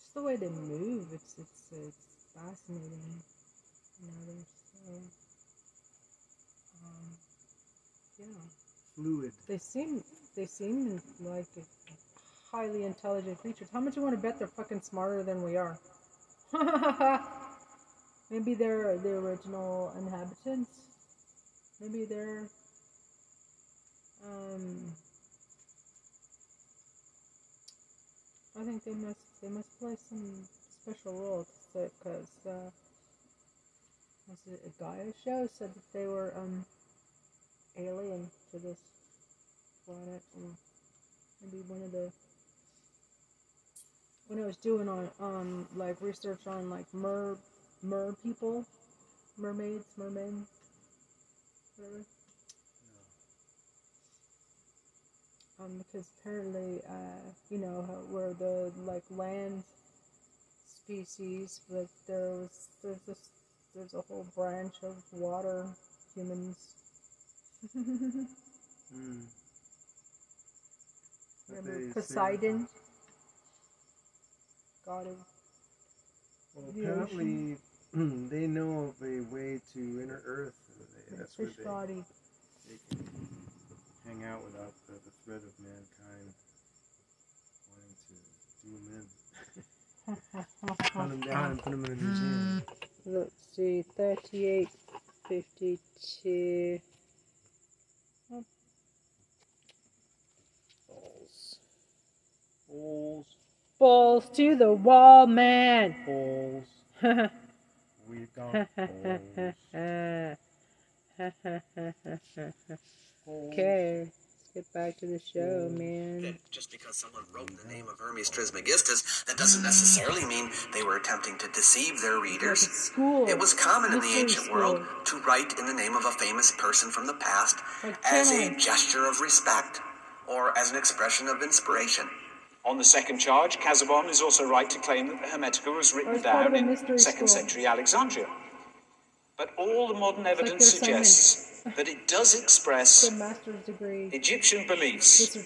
Just the way they move, it's it's it's fascinating. You know, they're so. Um, yeah. Fluid. They seem they seem like highly intelligent creatures. How much you want to bet they're fucking smarter than we are? Maybe they're the original inhabitants. Maybe they're um I think they must they must play some special role because uh, was it a Gaia show? Said that they were um alien to this planet and maybe one of the when I was doing on um like research on like mer mer people mermaids mermen whatever um because apparently uh you know how we're the like land species but there was there's this there's a whole branch of water humans Mm. Remember Poseidon? God of Well, The apparently, they know of a way to inner Earth. They, that's where fish they, body. they can hang out without the, the threat of mankind wanting to do them in. Hunt them down and put them in a museum. Let's see, 38, 52. Oh. Balls. Balls, Balls to the wall, man! balls. We've got balls. okay, let's get back to the show, hmm. man. that just because someone wrote the name of Hermes Trismegistus, that doesn't necessarily mean they were attempting to deceive their readers. Like school. It was common in the ancient school. world to write in the name of a famous person from the past Like as a gesture of respect or as an expression of inspiration. On the second charge, Casaubon is also right to claim that the Hermetica was written it's down in mystery second school. century Alexandria. But all the modern evidence their assignment. suggests that it does express master's degree. Egyptian beliefs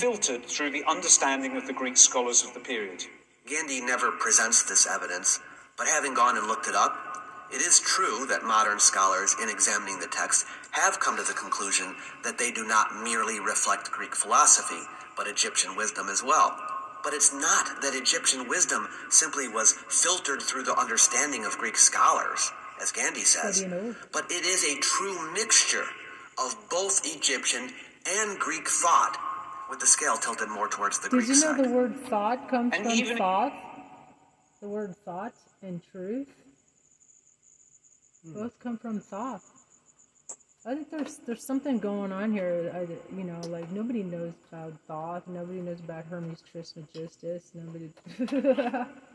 filtered through the understanding of the Greek scholars of the period. Gandy never presents this evidence, but having gone and looked it up, it is true that modern scholars, in examining the text, have come to the conclusion that they do not merely reflect Greek philosophy, but Egyptian wisdom as well. But it's not that Egyptian wisdom simply was filtered through the understanding of Greek scholars, as Gandy says, you know? but it is a true mixture of both Egyptian and Greek thought, with the scale tilted more towards the Did Greek side. Did you know side. the word thought comes And from even- thought? The word thought and truth Hmm. both come from thought. I think there's there's something going on here. I, you know, like nobody knows about thought. Nobody knows about Hermes Trismegistus. Nobody.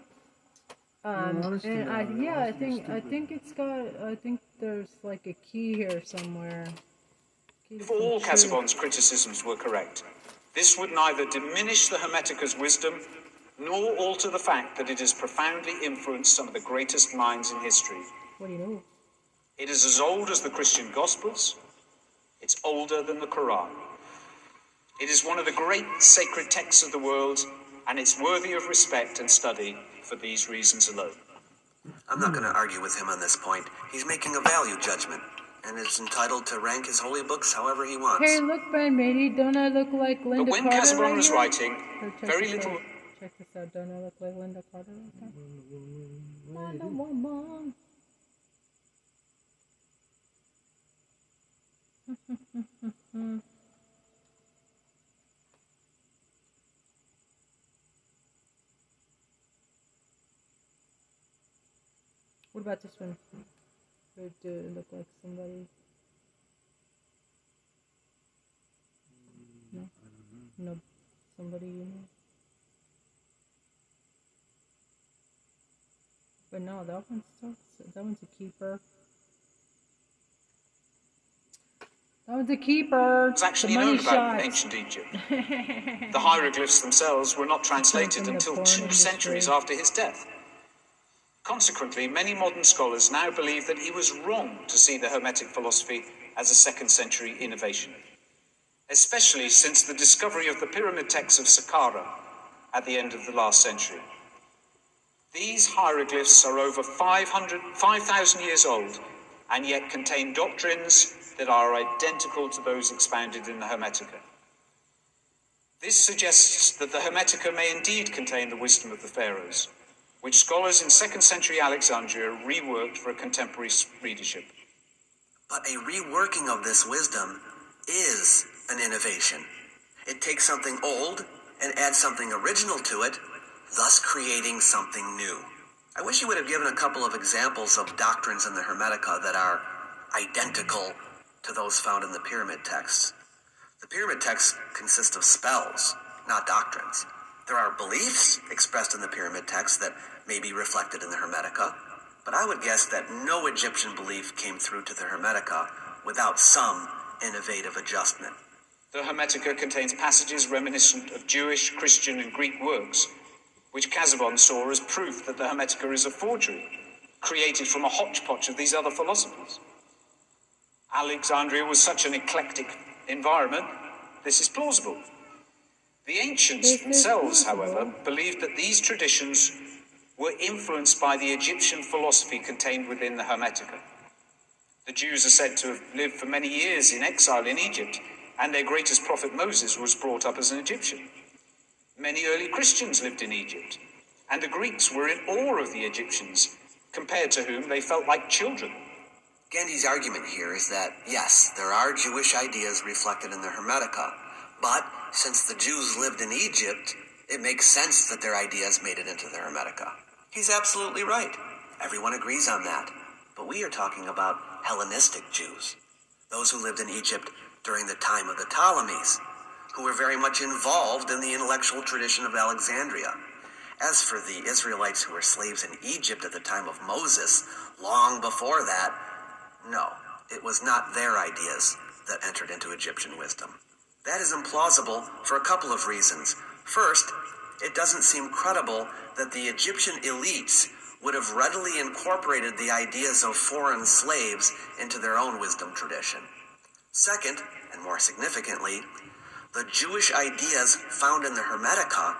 um, and I, yeah, I think I think it's got. I think there's like a key here somewhere. Key If all truth. Casaubon's criticisms were correct, this would neither diminish the Hermetica's wisdom nor alter the fact that it has profoundly influenced some of the greatest minds in history. What do you know? It is as old as the Christian Gospels. It's older than the Quran. It is one of the great sacred texts of the world, and it's worthy of respect and study for these reasons alone. I'm not going to argue with him on this point. He's making a value judgment, and is entitled to rank his holy books however he wants. Hey, look, Ben, matey, don't I look like Linda But when Carter Casaubon right was here? writing, very little. out. Check this out. Don't I look like Lynda Carter right there? Wonder Woman. What about this one? Would uh, look like somebody? No, no, somebody you know. But no, that one's so, that one's a keeper. That one's a keeper. was actually the money known about shots. ancient Egypt. The hieroglyphs themselves were not translated until two industry. centuries after his death. Consequently, many modern scholars now believe that he was wrong to see the Hermetic philosophy as a second century innovation, especially since the discovery of the pyramid texts of Saqqara at the end of the last century. These hieroglyphs are over 500 5,000 years old and yet contain doctrines that are identical to those expounded in the Hermetica. This suggests that the Hermetica may indeed contain the wisdom of the pharaohs, which scholars in 2nd century Alexandria reworked for a contemporary readership. But a reworking of this wisdom is an innovation. It takes something old and adds something original to it, thus creating something new. I wish you would have given a couple of examples of doctrines in the Hermetica that are identical to those found in the pyramid texts. The pyramid texts consist of spells, not doctrines. There are beliefs expressed in the pyramid texts that may be reflected in the Hermetica, but I would guess that no Egyptian belief came through to the Hermetica without some innovative adjustment. The Hermetica contains passages reminiscent of Jewish, Christian, and Greek works, which Casaubon saw as proof that the Hermetica is a forgery, created from a hodgepodge of these other philosophers. Alexandria was such an eclectic environment, this is plausible. The ancients themselves, however, believed that these traditions were influenced by the Egyptian philosophy contained within the Hermetica. The Jews are said to have lived for many years in exile in Egypt, and their greatest prophet Moses was brought up as an Egyptian. Many early Christians lived in Egypt, and the Greeks were in awe of the Egyptians, compared to whom they felt like children. Gandy's argument here is that, yes, there are Jewish ideas reflected in the Hermetica, but since the Jews lived in Egypt, it makes sense that their ideas made it into the Hermetica. He's absolutely right. Everyone agrees on that. But we are talking about Hellenistic Jews, those who lived in Egypt during the time of the Ptolemies, who were very much involved in the intellectual tradition of Alexandria. As for the Israelites who were slaves in Egypt at the time of Moses, long before that, no, it was not their ideas that entered into Egyptian wisdom. That is implausible for a couple of reasons. First, it doesn't seem credible that the Egyptian elites would have readily incorporated the ideas of foreign slaves into their own wisdom tradition. Second, and more significantly, the Jewish ideas found in the Hermetica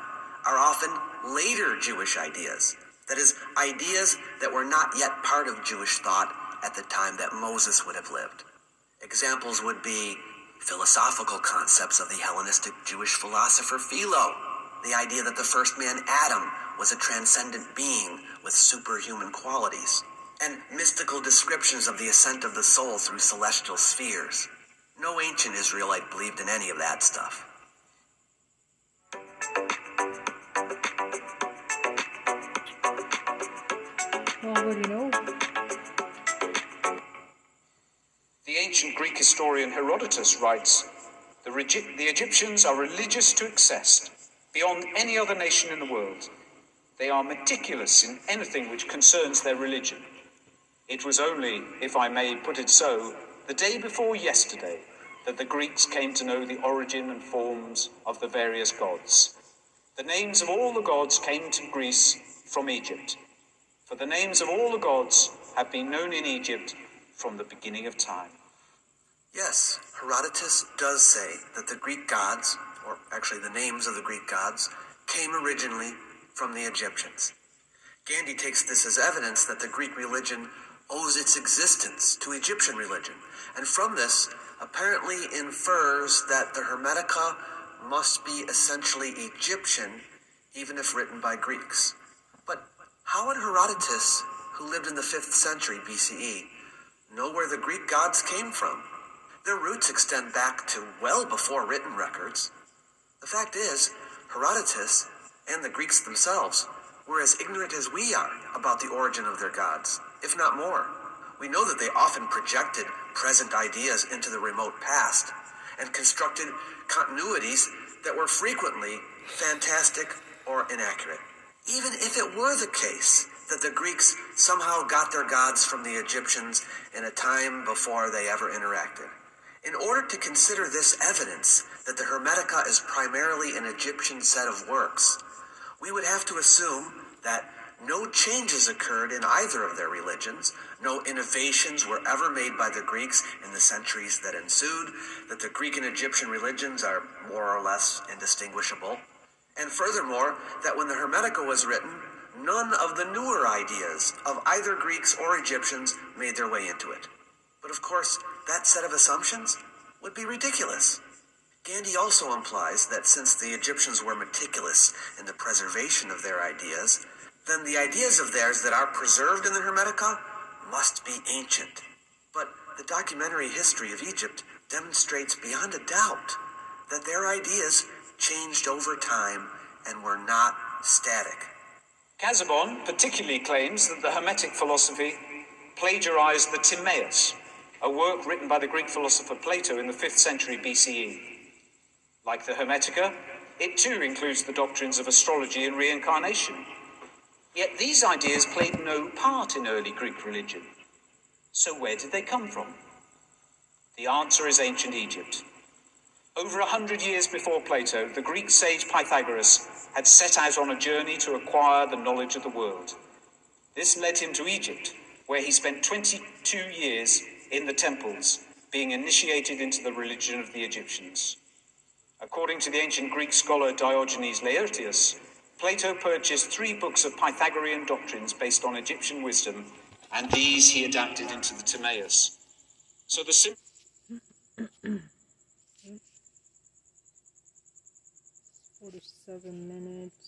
are often later Jewish ideas. That is, ideas that were not yet part of Jewish thought at the time that Moses would have lived. Examples would be philosophical concepts of the Hellenistic Jewish philosopher Philo, the idea that the first man, Adam, was a transcendent being with superhuman qualities, and mystical descriptions of the ascent of the soul through celestial spheres. No ancient Israelite believed in any of that stuff. Well, what do you know? Ancient Greek historian Herodotus writes the, Regi- the Egyptians are religious to excess, beyond any other nation in the world. They are meticulous in anything which concerns their religion. It was only, if I may put it so, the day before yesterday that the Greeks came to know the origin and forms of the various gods. The names of all the gods came to Greece from Egypt, for the names of all the gods have been known in Egypt from the beginning of time. Yes, Herodotus does say that the Greek gods, or actually the names of the Greek gods, came originally from the Egyptians. Gandy takes this as evidence that the Greek religion owes its existence to Egyptian religion, and from this apparently infers that the Hermetica must be essentially Egyptian, even if written by Greeks. But how would Herodotus, who lived in the 5th century BCE, know where the Greek gods came from? Their roots extend back to well before written records. The fact is, Herodotus and the Greeks themselves were as ignorant as we are about the origin of their gods, if not more. We know that they often projected present ideas into the remote past and constructed continuities that were frequently fantastic or inaccurate. Even if it were the case that the Greeks somehow got their gods from the Egyptians in a time before they ever interacted, in order to consider this evidence that the Hermetica is primarily an Egyptian set of works, we would have to assume that no changes occurred in either of their religions, no innovations were ever made by the Greeks in the centuries that ensued, that the Greek and Egyptian religions are more or less indistinguishable, and furthermore, that when the Hermetica was written, none of the newer ideas of either Greeks or Egyptians made their way into it. But of course, that set of assumptions would be ridiculous. Gandy also implies that since the Egyptians were meticulous in the preservation of their ideas, then the ideas of theirs that are preserved in the Hermetica must be ancient. But the documentary history of Egypt demonstrates beyond a doubt that their ideas changed over time and were not static. Casaubon particularly claims that the Hermetic philosophy plagiarized the Timaeus, a work written by the Greek philosopher Plato in the 5th century BCE. Like the Hermetica, it too includes the doctrines of astrology and reincarnation. Yet these ideas played no part in early Greek religion. So where did they come from? The answer is ancient Egypt. Over a hundred years before Plato, the Greek sage Pythagoras had set out on a journey to acquire the knowledge of the world. This led him to Egypt, where he spent 22 years in the temples, being initiated into the religion of the Egyptians. According to the ancient Greek scholar Diogenes Laertius, Plato purchased three books of Pythagorean doctrines based on Egyptian wisdom, and these he adapted into the Timaeus. So the sim- Forty-seven minutes.